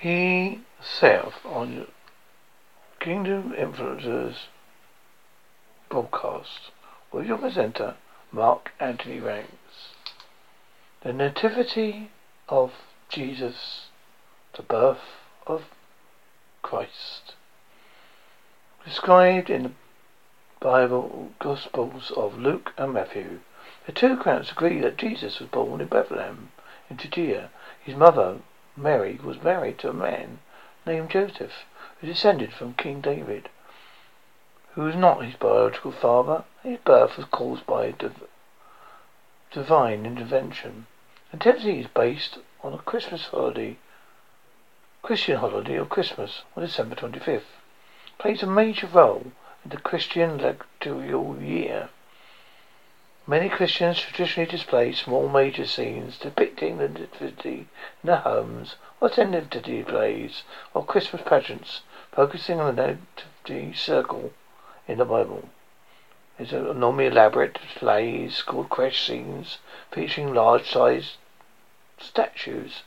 He saith on Kingdom Influencers broadcast with your presenter, Mark Anthony Ranks. The Nativity of Jesus, the birth of Christ. Described in the Bible Gospels of Luke and Matthew. The two accounts agree that Jesus was born in Bethlehem, in Judea. His mother, Mary was married to a man named Joseph, who descended from King David, who was not his biological father. His birth was caused by div- divine intervention. The nativity is based on a Christmas holiday, Christian holiday of Christmas on December 25th. Plays a major role in the Christian liturgical year. Many Christians traditionally display small major scenes depicting the nativity in their homes or attend nativity plays or Christmas pageants focusing on the nativity circle in the Bible. It's a normally elaborate displays called creche scenes featuring large-sized statues.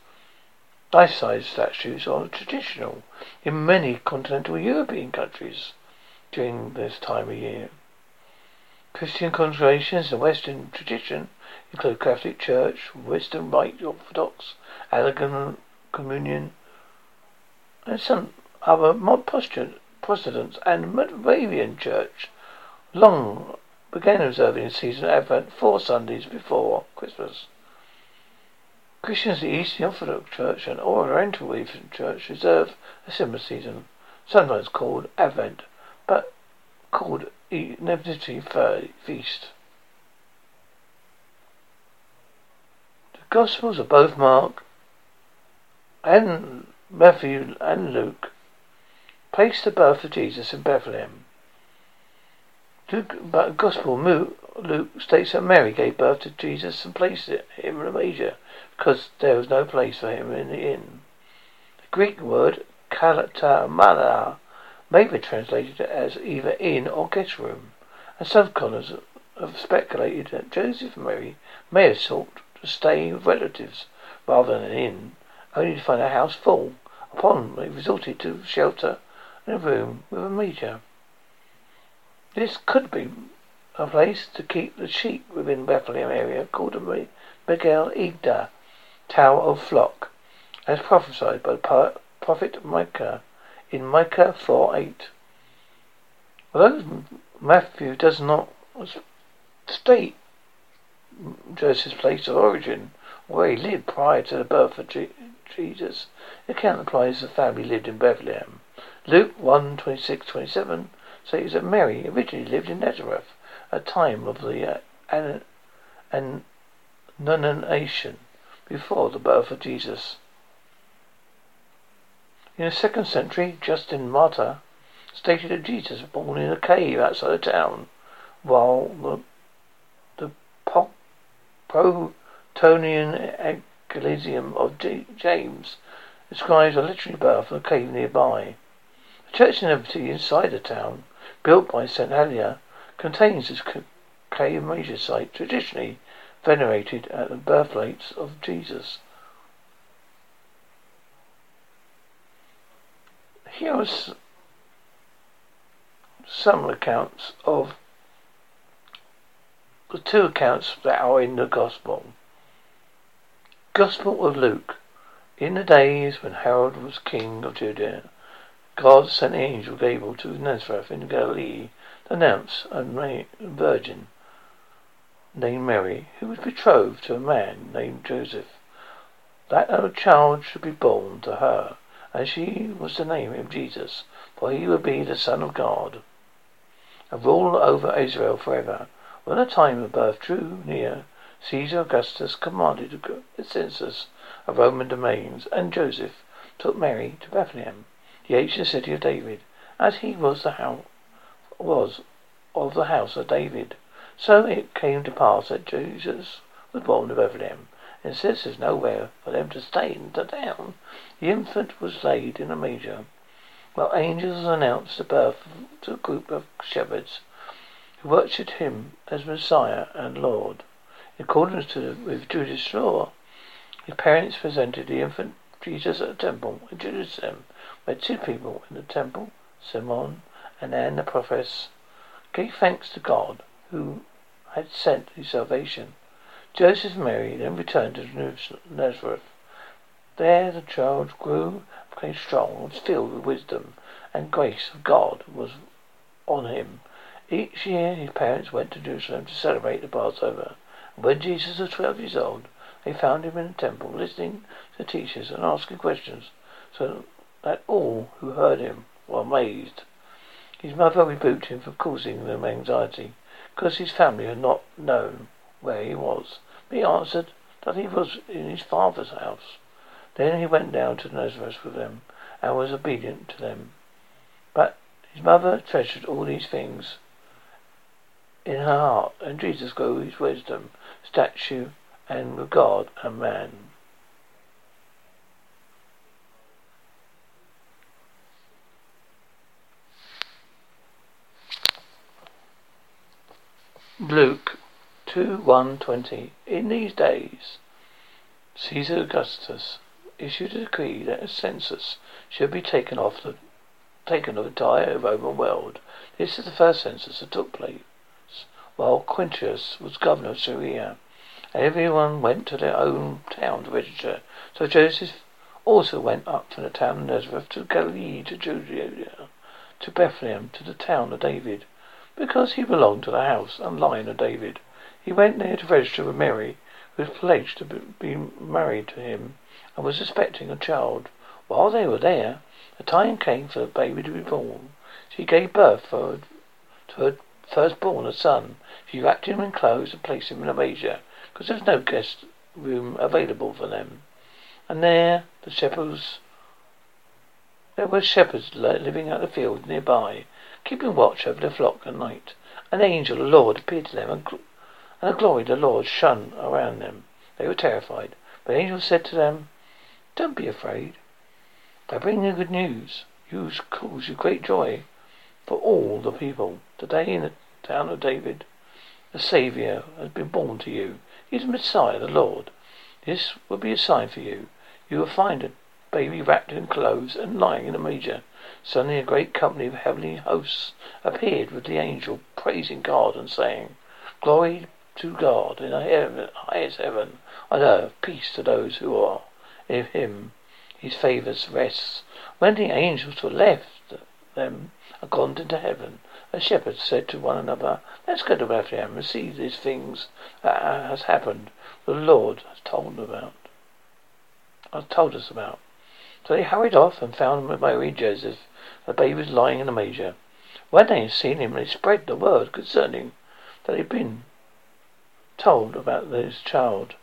Life-size statues are traditional in many continental European countries during this time of year. Christian congregations in Western tradition include Catholic Church, Western Rite Orthodox, Anglican Communion, and some other Protestants and Moravian Church. Long began observing season Advent four Sundays before Christmas. Christians in the Eastern Orthodox Church and Oriental Reformed Church observe a similar season, sometimes called Advent, but called Nativity Feast. The Gospels of both Mark and Matthew and Luke place the birth of Jesus in Bethlehem. Luke, but Gospel Luke states that Mary gave birth to Jesus and placed him in a manger because there was no place for him in the inn. The Greek word katalyma may be translated as either inn or guest room, and some scholars have speculated that Joseph and Mary may have sought to stay with relatives rather than an inn, only to find a house full, upon they resorted to shelter in a room with a major. This could be a place to keep the sheep within Bethlehem area called the Migdal Eder, Tower of Flock, as prophesied by the prophet Micah in Micah 4 8. Although Matthew does not state Joseph's place of origin, where he lived prior to the birth of Jesus, the account implies the family lived in Bethlehem. Luke 1 26 27 says that Mary originally lived in Nazareth at time of the uh, an, annunciation before the birth of Jesus. In the second century, Justin Martyr stated that Jesus was born in a cave outside the town, while the, the Protonian Ecclesiam of James describes a literary birth in a cave nearby. The church nativity inside the town, built by St. Alia, contains this cave major site traditionally venerated at the birthplace of Jesus. Here are some accounts of the two accounts that are in the Gospel. Gospel of Luke. In the days when Herod was king of Judea, God sent the angel Gabriel to Nazareth in Galilee to announce a virgin named Mary, who was betrothed to a man named Joseph, that a child should be born to her and she was to name him Jesus, for he would be the Son of God, and rule over Israel forever. When the time of birth drew near, Caesar Augustus commanded the census of Roman domains, and Joseph took Mary to Bethlehem, the ancient city of David, as he was the house was of the house of David. So it came to pass that Jesus was born in Bethlehem, and since there's nowhere for them to stay in the town, the infant was laid in a manger, while angels announced the birth to a group of shepherds who worshipped him as Messiah and Lord. In accordance to with Jewish law, his parents presented the infant Jesus at the temple in Jerusalem, where two people in the temple, Simon and Anne the prophetess, gave thanks to God who had sent his salvation. Joseph and Mary then returned to Nazareth. There the child grew, became strong, was filled with wisdom, and grace of God was on him. Each year his parents went to Jerusalem to celebrate the Passover. When Jesus was twelve years old, they found him in the temple, listening to teachers and asking questions, so that all who heard him were amazed. His mother rebuked him for causing them anxiety, because his family had not known where he was. But he answered that he was in his father's house. Then he went down to Nazareth with them, and was obedient to them. But his mother treasured all these things in her heart, and Jesus grew his wisdom, stature, and regard a man. Luke 2 1 20. In these days, Caesar Augustus issued a decree that a census should be taken off the taken of the entire Roman world. This is the first census that took place while Quintius was governor of Syria. Everyone went to their own town to register. So Joseph also went up from the town of Nazareth to Galilee, to Judea, to Bethlehem, to the town of David, because he belonged to the house and line of David. He went there to register with Mary, who was pledged to be married to him and was expecting a child. While they were there, the time came for the baby to be born. She gave birth to her firstborn, a son. She wrapped him in clothes and placed him in a manger because there was no guest room available for them. And there the shepherds, there were shepherds living at the field nearby, keeping watch over the flock at night. An angel the Lord appeared to them, and, and the glory of the Lord shone around them. They were terrified. But the angel said to them, Don't be afraid. I bring you good news. You cause you great joy for all the people. Today in the town of David, a Saviour has been born to you. He is Messiah, the Lord. This will be a sign for you. You will find a baby wrapped in clothes and lying in a manger. Suddenly a great company of heavenly hosts appeared with the angel, praising God and saying, Glory to God in the highest heaven, on earth, peace to those who are in him. His favours rests. When the angels were left them and gone into heaven, the shepherds said to one another, Let's go to Bethlehem and see these things that has happened. The Lord has told about. Has told us about. So they hurried off and found Mary and Joseph. The baby lying in a manger. When they had seen him, they spread the word concerning that he had been told about this child.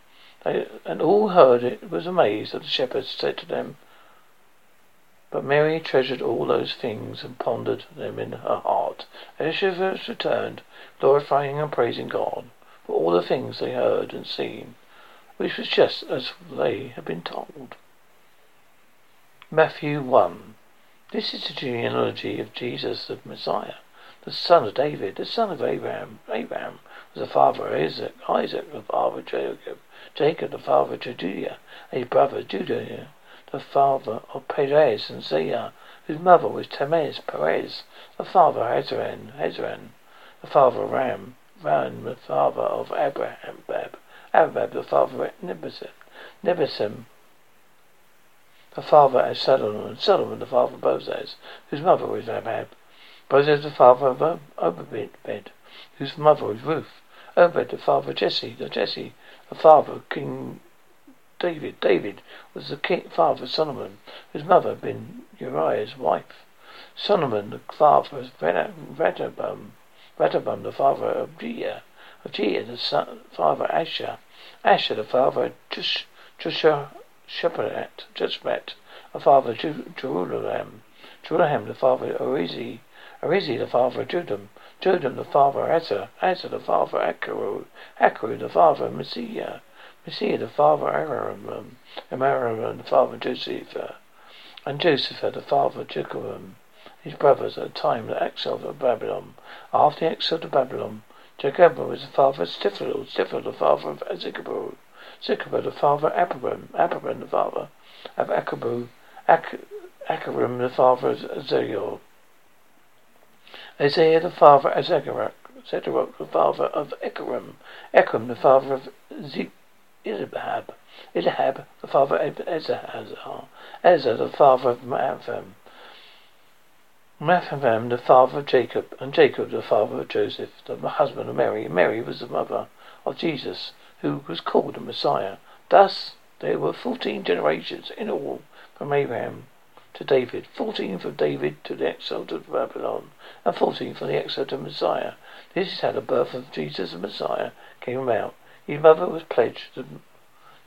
They, and all heard it was amazed that the shepherds said to them, but Mary treasured all those things and pondered them in her heart. As she first returned, glorifying and praising God for all the things they heard and seen, which was just as they had been told. Matthew 1 This is the genealogy of Jesus the Messiah, the son of David, the son of Abraham. Abraham was the father of Isaac, Isaac the father of Jacob, Jacob the father of Judea, his brother Judah the father of Perez and Zerah, whose mother was Tamez, Perez, the father of Hezron, Hezron, the father of Ram, Ram, the father of Abraham, Bab, Abab, the father of Nebusim, Nebusim, the father of Solomon, Solomon, the father of Bozez, whose mother was Abab, Bozez, the father of Obed, whose mother was Ruth, Obed, the father of Jesse, the Jesse, the father of King David. David was the king, father of Solomon, whose mother had been Uriah's wife. Solomon, the father of Rehoboam, Rehoboam, the father of Jia, of Jia, the son, father of Asher, Asher, the father of Josh, Joshua, Shephet, Jeshbet, the father of Jerusalem, Jerusalem, the father of Arizi, Arizi, the father of Judam, Judam, the father of Ezer, Ezer, the father of Akaru, Akaru, the father of Messiah, Messiah, the father of Aram, um, um, Aram, the father of uh, Joseph, and Joseph, the father of Jacob, um, his brothers at the time of the exile of Babylon. After the exile of Babylon, Jacob was the father of Stephen, Stephen the father of Zechariah, Zechariah the father of Abraham, Abraham the father of Achabu, Ach- Acharim, the father of Azariah. Isaiah, the father of Azariah. Zedorok, the father of Echram. Echram, the father of Z- Ilhab. Ilhab, the father of Ezazar. Ezra, the father of Mathavam. Mathavam, the father of Jacob. And Jacob, the father of Joseph, the husband of Mary. Mary was the mother of Jesus, who was called the Messiah. Thus, there were fourteen generations in all from Abraham to David, fourteen from David to the exile to Babylon, and fourteen from the exile to Messiah. This is how the birth of Jesus the Messiah came about. His mother was pledged to,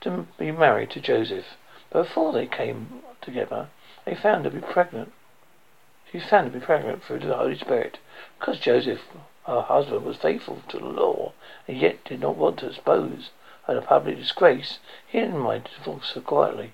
to be married to Joseph, but before they came together, they found to be pregnant. She was found to be pregnant through the Holy Spirit, because Joseph, her husband, was faithful to the law, and yet did not want to expose her to public disgrace. He didn't mind divorce her quietly.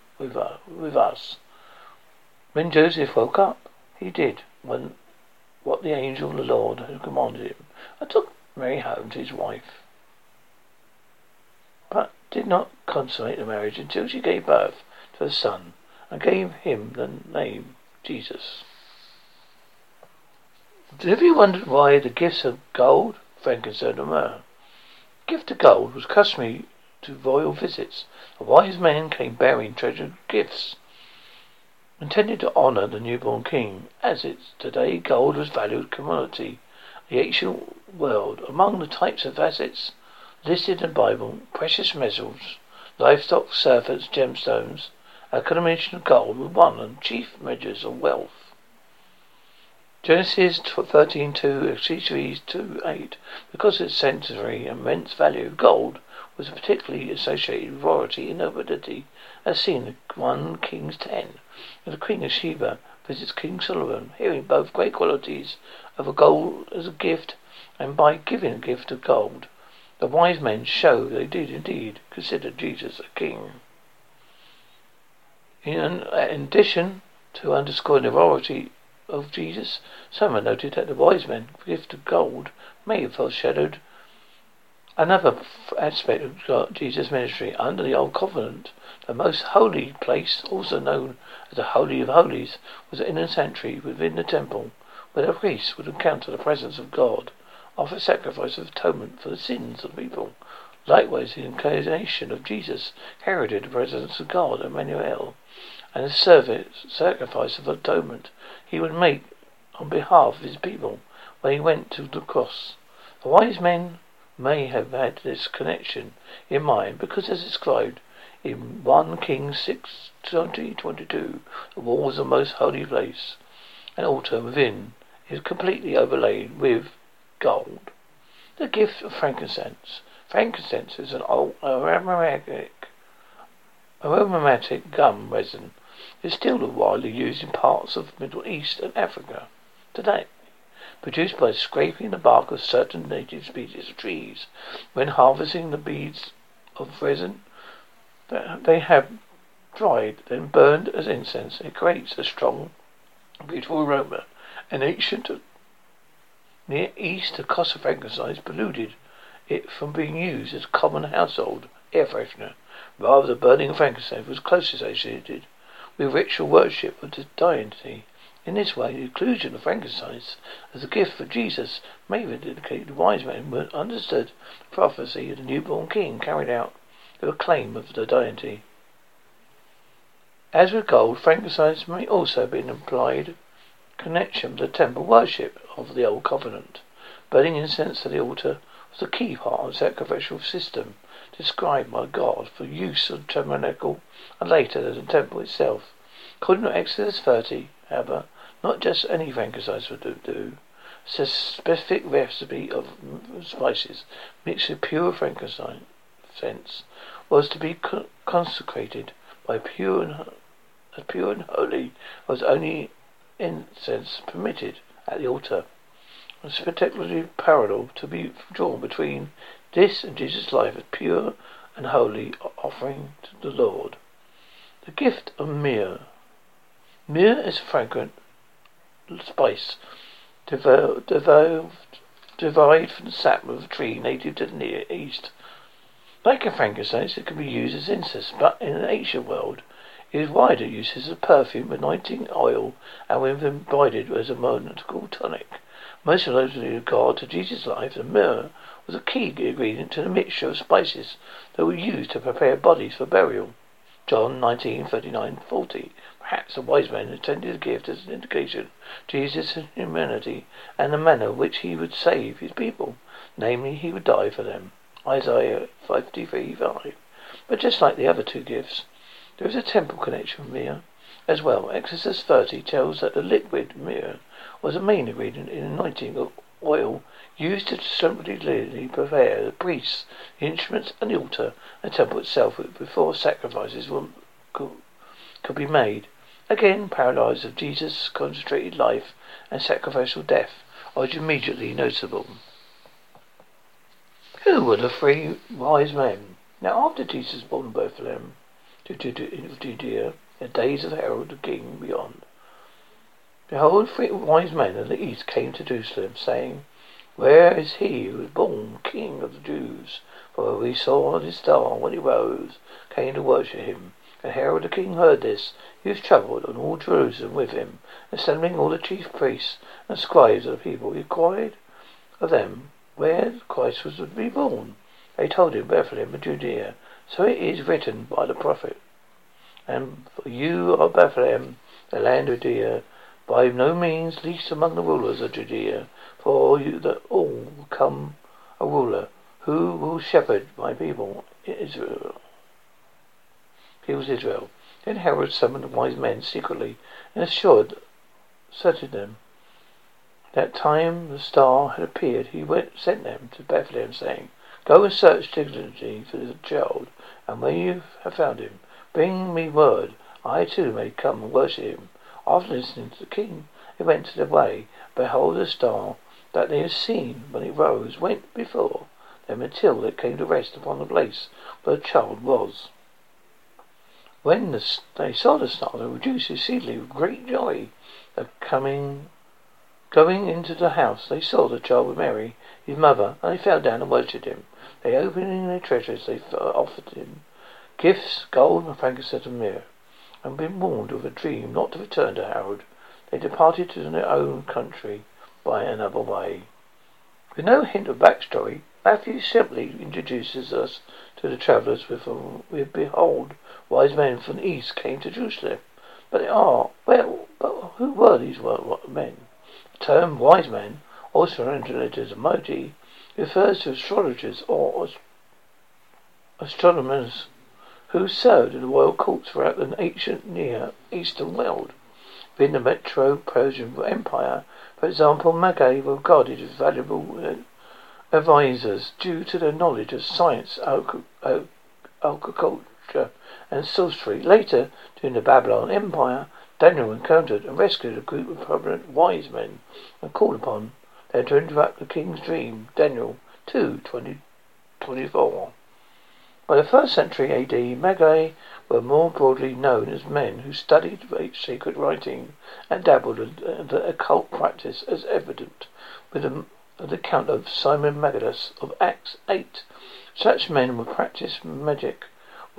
with, uh, with us. When Joseph woke up, he did when what the angel of the Lord had commanded him, and took Mary home to his wife, but did not consummate the marriage until she gave birth to a son, and gave him the name Jesus. Have you wondered why the gifts of gold, frankincense, and myrrh? Gift of gold was customary to royal visits. A wise man came bearing treasured gifts intended to honor the newborn king. As it's today, gold was valued commodity. The ancient world, among the types of assets listed in the Bible, precious metals, livestock, servants, gemstones, accumulation of gold were one of the chief measures of wealth. Genesis 13.2, Ecclesiastes 2.8, because of its sensory immense value, of gold was particularly associated with royalty and nobility, as seen in 1 Kings 10. When the Queen of Sheba visits King Solomon, hearing both great qualities of a gold as a gift, and by giving a gift of gold, the wise men show they did indeed consider Jesus a king. In, addition to underscoring the royalty of Jesus, someone noted that the wise men's gift of gold may have foreshadowed Another aspect of Jesus' ministry under the Old Covenant, the most holy place, also known as the Holy of Holies, was the inner sanctuary within the temple, where the priests would encounter the presence of God, offer sacrifice of atonement for the sins of the people. Likewise, the incarnation of Jesus heralded the presence of God, Emmanuel, and the service, sacrifice of atonement he would make on behalf of his people when he went to the cross. The wise men may have had this connection in mind because as described in 1 Kings 6 20, 22, the walls of the most holy place an altar within is completely overlaid with gold. The gift of frankincense. Frankincense is an aromatic, aromatic gum resin. It is still widely used in parts of the Middle East and Africa today produced by scraping the bark of certain native species of trees. When harvesting the beads of resin, they have dried, then burned as incense. It creates a strong, beautiful aroma. An ancient Near East, the cost of frankincense polluted it from being used as common household air freshener. Rather, the burning of frankincense was closely associated with ritual worship of the deity. In this way, the inclusion of frankincense as a gift for Jesus may indicate the wise men were understood the prophecy of the newborn king carried out the claim of the deity. As with gold, frankincense may also be an implied connection with the temple worship of the Old Covenant. Burning incense to the altar was a key part of the sacrificial system described by God for use of the tabernacle and later the temple itself. According to Exodus 30, however, not just any frankincense would do. It's a specific recipe of spices mixed with pure frankincense was to be consecrated by pure and, as pure and holy was only incense permitted at the altar. A spectacularly parallel to be drawn between this and Jesus' life as pure and holy offering to the Lord. The gift of myrrh. Myrrh is a fragrant spice derived, from the sap of a tree native to the Near East. Like a frankincense, it can be used as incense, but in the ancient world, it is wider uses as perfume, anointing oil, and when embodied as a medical tonic. Most closely regard to Jesus' life, the myrrh was a key ingredient to the mixture of spices that were used to prepare bodies for burial. John 19:39-40. Perhaps the wise men intended the gift as an indication of Jesus' humanity and the manner in which he would save his people, namely, he would die for them. Isaiah 53:5. But just like the other two gifts, there is a temple connection with myrrh as well. Exodus 30 tells that the liquid myrrh was a main ingredient in anointing of oil used to symbolically prepare the priests, the instruments, and the altar, and temple itself before sacrifices were, could be made. Again, parallels of Jesus' concentrated life and sacrificial death are immediately noticeable. Who were the three wise men? Now, after Jesus born in Bethlehem, to Judea, the days of Herod the king beyond, behold, three wise men of the east came to Jerusalem, saying, where is he who was born King of the Jews? For we saw his star when he rose, came to worship him. And Herod the king heard this. He was troubled, and all Jerusalem with him. Assembling all the chief priests and scribes of the people, he inquired of them where Christ was to be born. They told him, Bethlehem of Judea. So it is written by the prophet. And for you are Bethlehem, the land of Judea, by no means least among the rulers of Judea. For you that all come a ruler who will shepherd my people Israel. People's Israel. Then Herod summoned the wise men secretly and assured certain them that time the star had appeared, he went sent them to Bethlehem, saying, Go and search diligently for the child, and when you have found him, bring me word. I too may come and worship him. After listening to the king, they went to their way. Behold, the star that they had seen when it rose went before them until it came to rest upon the place where the child was. When the, they saw the star, they rejoiced exceedingly with great joy. The coming, going into the house, they saw the child with Mary, his mother, and they fell down and worshipped him. They opening their treasures, they offered him gifts, gold and frankincense and myrrh, and been warned of a dream not to return to Herod. They departed to their own country by another way. With no hint of backstory, Matthew simply introduces us to the travellers with, with behold, wise men from the east came to Jerusalem. But they are, well, but who were these men? The term wise men, also translated as emoji, refers to astrologers or astronomers who served in the royal courts throughout the ancient Near Eastern world. Within the Medo Persian Empire, for example, Magi were regarded as valuable uh, advisors due to their knowledge of science, agriculture, and sorcery. Later, during the Babylon Empire, Daniel encountered and rescued a group of prominent wise men and called upon them to interrupt the king's dream. Daniel 2 20, 24. By the first century AD, Magi were more broadly known as men who studied sacred writing and dabbled in the occult practice, as evident with the, the account of Simon Magus of Acts 8. Such men who practiced magic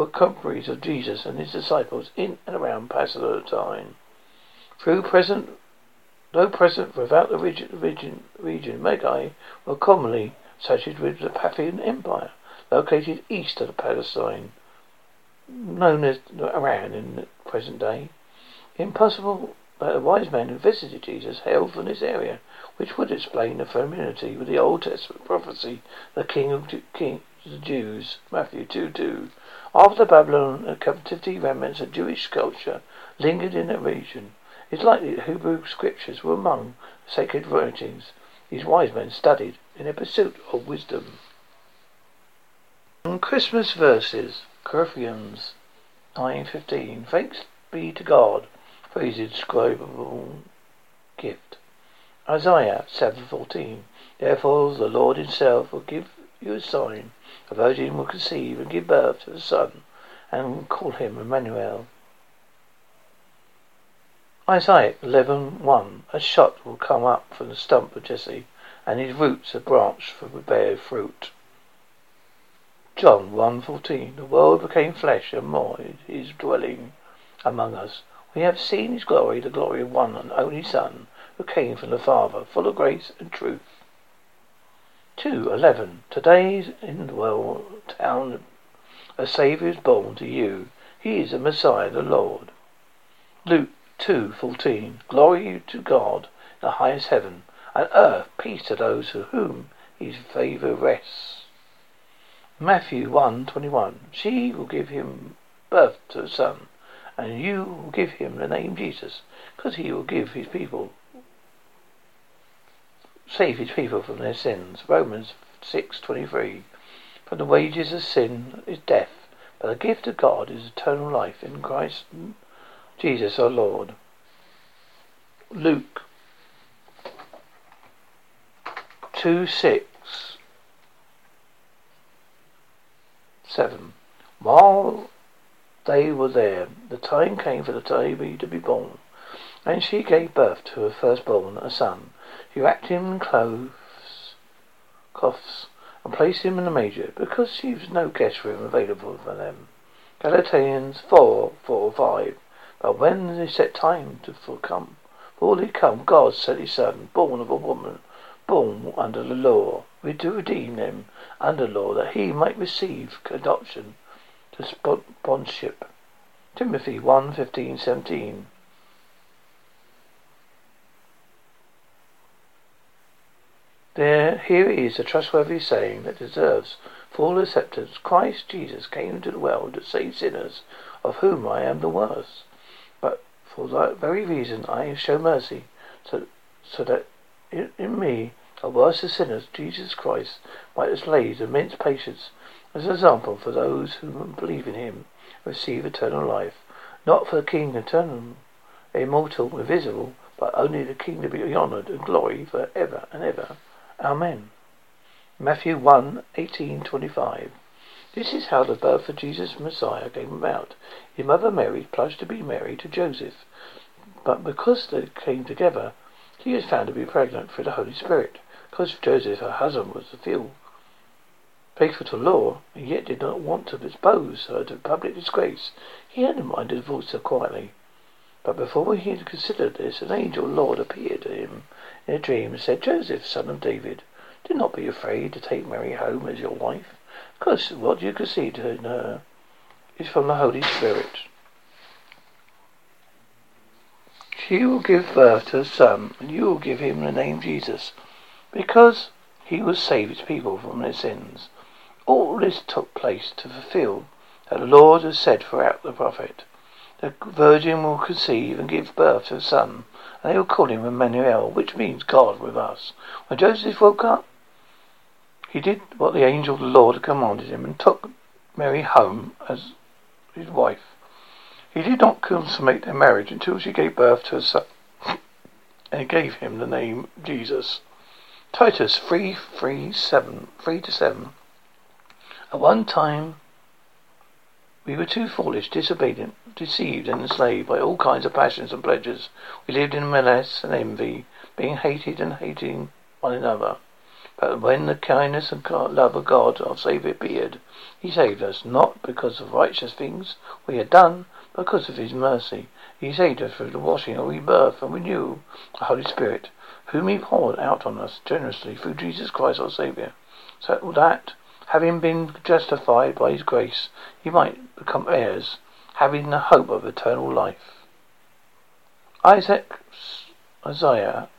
were of Jesus and his disciples in and around Palestine. Through present, though present without the region, region, region Magi were commonly associated with the Parthian Empire located east of Palestine, known as Iran in the present day. Impossible that the wise men who visited Jesus hailed from this area, which would explain the familiarity with the Old Testament prophecy, the King of King, the Jews, Matthew 2 2. After Babylon and captivity, remnants of Jewish culture lingered in that region. It's likely that Hebrew scriptures were among the sacred writings these wise men studied in their pursuit of wisdom. Christmas verses, Corinthians 9.15 Thanks be to God for his indescribable gift. Isaiah 7.14 Therefore the Lord himself will give you a sign. A virgin will conceive and give birth to a son and call him Emmanuel. Isaiah 11.1 A shot will come up from the stump of Jesse and his roots a branch for the bear fruit. John 1.14 The world became flesh and more his dwelling among us. We have seen his glory, the glory of one and only Son, who came from the Father, full of grace and truth. 2.11 Today in the world town a Saviour is born to you. He is the Messiah, the Lord. Luke 2.14 Glory to God in the highest heaven, and earth peace to those to whom his favour rests. Matthew 1:21 She will give him birth to a son, and you will give him the name Jesus, because he will give his people save his people from their sins. Romans 6:23 For the wages of sin is death, but the gift of God is eternal life in Christ Jesus our Lord. Luke 2 6 7. While they were there, the time came for the baby to be born, and she gave birth to her firstborn, a son. She wrapped him in clothes, cloths, and placed him in the manger, because there was no guest room available for them. Galatians 4, 4, 5. But when they set time to come, fully come, God sent his son, born of a woman, born under the law, we to redeem them under law, that he might receive adoption to bondship. Timothy 1, 15, 17. There, here is a trustworthy saying that deserves full acceptance. Christ Jesus came into the world to save sinners, of whom I am the worst. But for that very reason I show mercy, so, so that in, in me a worst of sinners, Jesus Christ might display immense patience as an example for those who believe in him receive eternal life, not for the King eternal, immortal, invisible, but only the King to be honoured and glory for ever and ever. Amen. Matthew 1, 18, 25. This is how the birth of Jesus Messiah came about. His mother Mary pledged to be married to Joseph, but because they came together, she was found to be pregnant through the Holy Spirit. Because Joseph, her husband, was a feel faithful to law, and yet did not want to expose her to public disgrace, he had in mind to divorce her quietly. But before he had considered this, an angel Lord appeared to him in a dream and said, Joseph, son of David, do not be afraid to take Mary home as your wife, because what you conceive in her is from the Holy Spirit. She will give birth to a son, and you will give him the name Jesus because he will save his people from their sins. All this took place to fulfill that the Lord has said throughout the prophet. The virgin will conceive and give birth to a son, and they will call him Emmanuel, which means God with us. When Joseph woke up, he did what the angel of the Lord commanded him and took Mary home as his wife. He did not consummate their marriage until she gave birth to a son and gave him the name Jesus. Titus 3, 3, 7, 3 to 7. At one time we were too foolish, disobedient, deceived and enslaved by all kinds of passions and pleasures. We lived in malice and envy, being hated and hating one another. But when the kindness and love of God, our Saviour, appeared, He saved us, not because of righteous things we had done, but because of His mercy. He saved us through the washing of rebirth and renewal the Holy Spirit whom he poured out on us generously through Jesus Christ our Saviour, so that, having been justified by his grace, he might become heirs, having the hope of eternal life. Isaac, Isaiah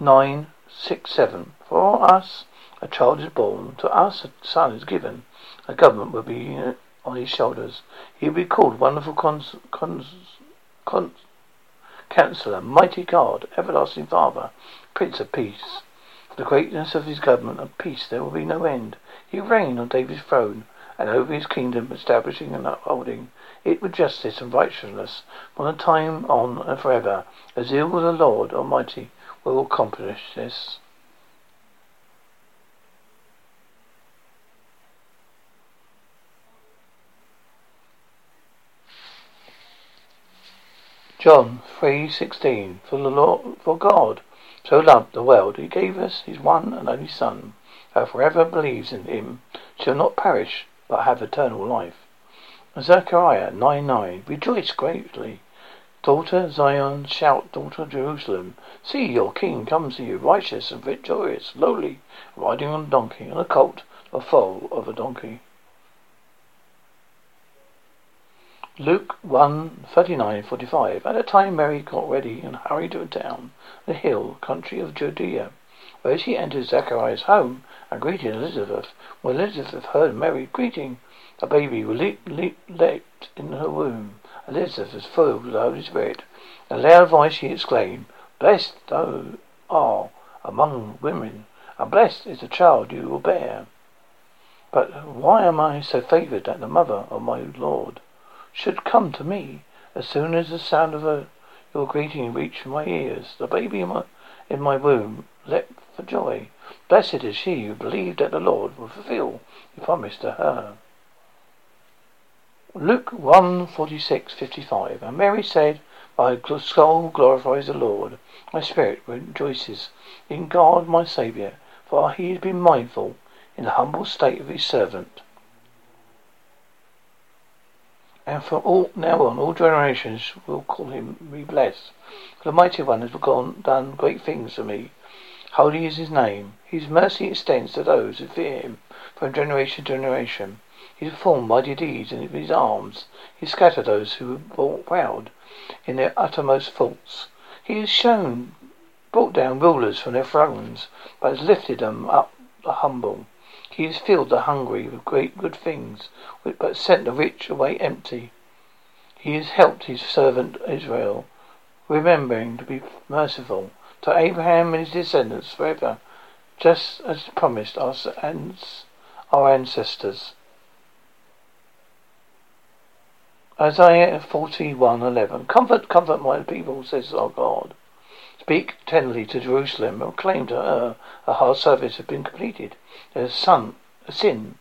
9, 6, 7. For us a child is born, to us a son is given, a government will be on his shoulders. He will be called Wonderful Cons, Cons, Cons Counselor, Mighty God, Everlasting Father, Prince of Peace. The greatness of his government and peace there will be no end. He will reign on David's throne and over his kingdom establishing and upholding it with justice and righteousness from the time on and forever. Of the Lord Almighty will accomplish this. John three sixteen. For the Lord, for God so loved the world, He gave us His one and only Son, whoever believes in Him shall not perish but have eternal life. Zechariah nine nine. Rejoice greatly, daughter Zion. Shout, daughter Jerusalem. See, your King comes to you, righteous and victorious, lowly, riding on a donkey, and a colt, the foal of a donkey. Luke 1, 39, 45. At the time Mary got ready and hurried to a town, the hill country of Judea, where she entered Zachariah's home and greeted Elizabeth. When Elizabeth heard Mary greeting, a baby leaped, leaped, leaped in her womb. Elizabeth was with the Holy Spirit. In a loud voice she exclaimed, Blessed thou art among women, and blessed is the child you will bear. But why am I so favoured that the mother of my Lord should come to me. As soon as the sound of a, your greeting reached my ears, the baby in my, in my womb leapt for joy. Blessed is she who believed that the Lord would fulfill the promise to her. Luke 1 46 55. And Mary said, My soul glorifies the Lord, my spirit rejoices in God my Saviour, for he has been mindful in the humble state of his servant. And from all now on, all generations will call him me blessed. For the mighty one has gone, done great things for me. Holy is his name. His mercy extends to those who fear him from generation to generation. He performed mighty deeds in his arms. He scattered those who were proud in their uttermost faults. He has shown, brought down rulers from their thrones, but has lifted them up the humble. He has filled the hungry with great good things, but sent the rich away empty. He has helped his servant Israel, remembering to be merciful to Abraham and his descendants forever, just as promised us and our ancestors. Isaiah forty one eleven. Comfort, comfort my people, says our God. Speak tenderly to Jerusalem and proclaim to her uh, a hard service has been completed. Their son, a sin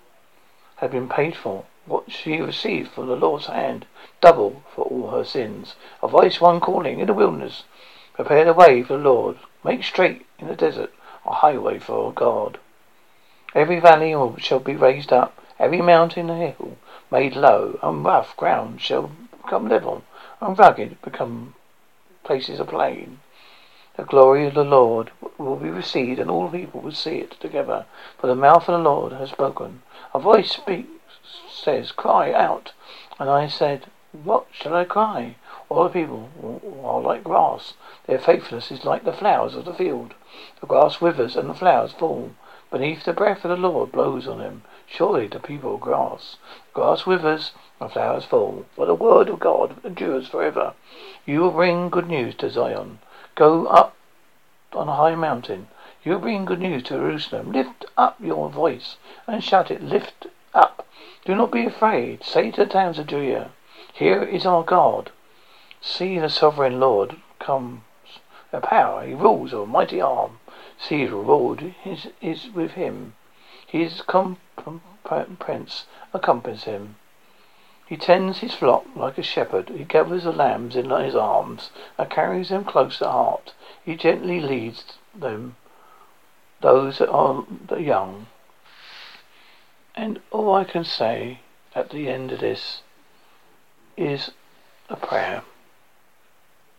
had been paid for. What she received from the Lord's hand, double for all her sins. A voice one calling in the wilderness, prepare the way for the Lord. Make straight in the desert a highway for God. Every valley shall be raised up, every mountain and hill made low, and rough ground shall become level, and rugged become places of plain. The glory of the Lord will be received, and all people will see it together. For the mouth of the Lord has spoken. A voice speaks, says, Cry out. And I said, What shall I cry? All the people are like grass. Their faithfulness is like the flowers of the field. The grass withers and the flowers fall. Beneath the breath of the Lord blows on them. Surely the people are grass. Grass withers and flowers fall. But the word of God endures forever. You will bring good news to Zion. Go up on a high mountain. You bring good news to Jerusalem. Lift up your voice and shout it. Lift up. Do not be afraid. Say to the towns of Judea, Here is our God. See the sovereign Lord comes a power. He rules with a mighty arm. See the reward is, is with him. His prince accompanies him. He tends his flock like a shepherd. He gathers the lambs in his arms and carries them close at heart. He gently leads them, those that are the young. And all I can say at the end of this is a prayer.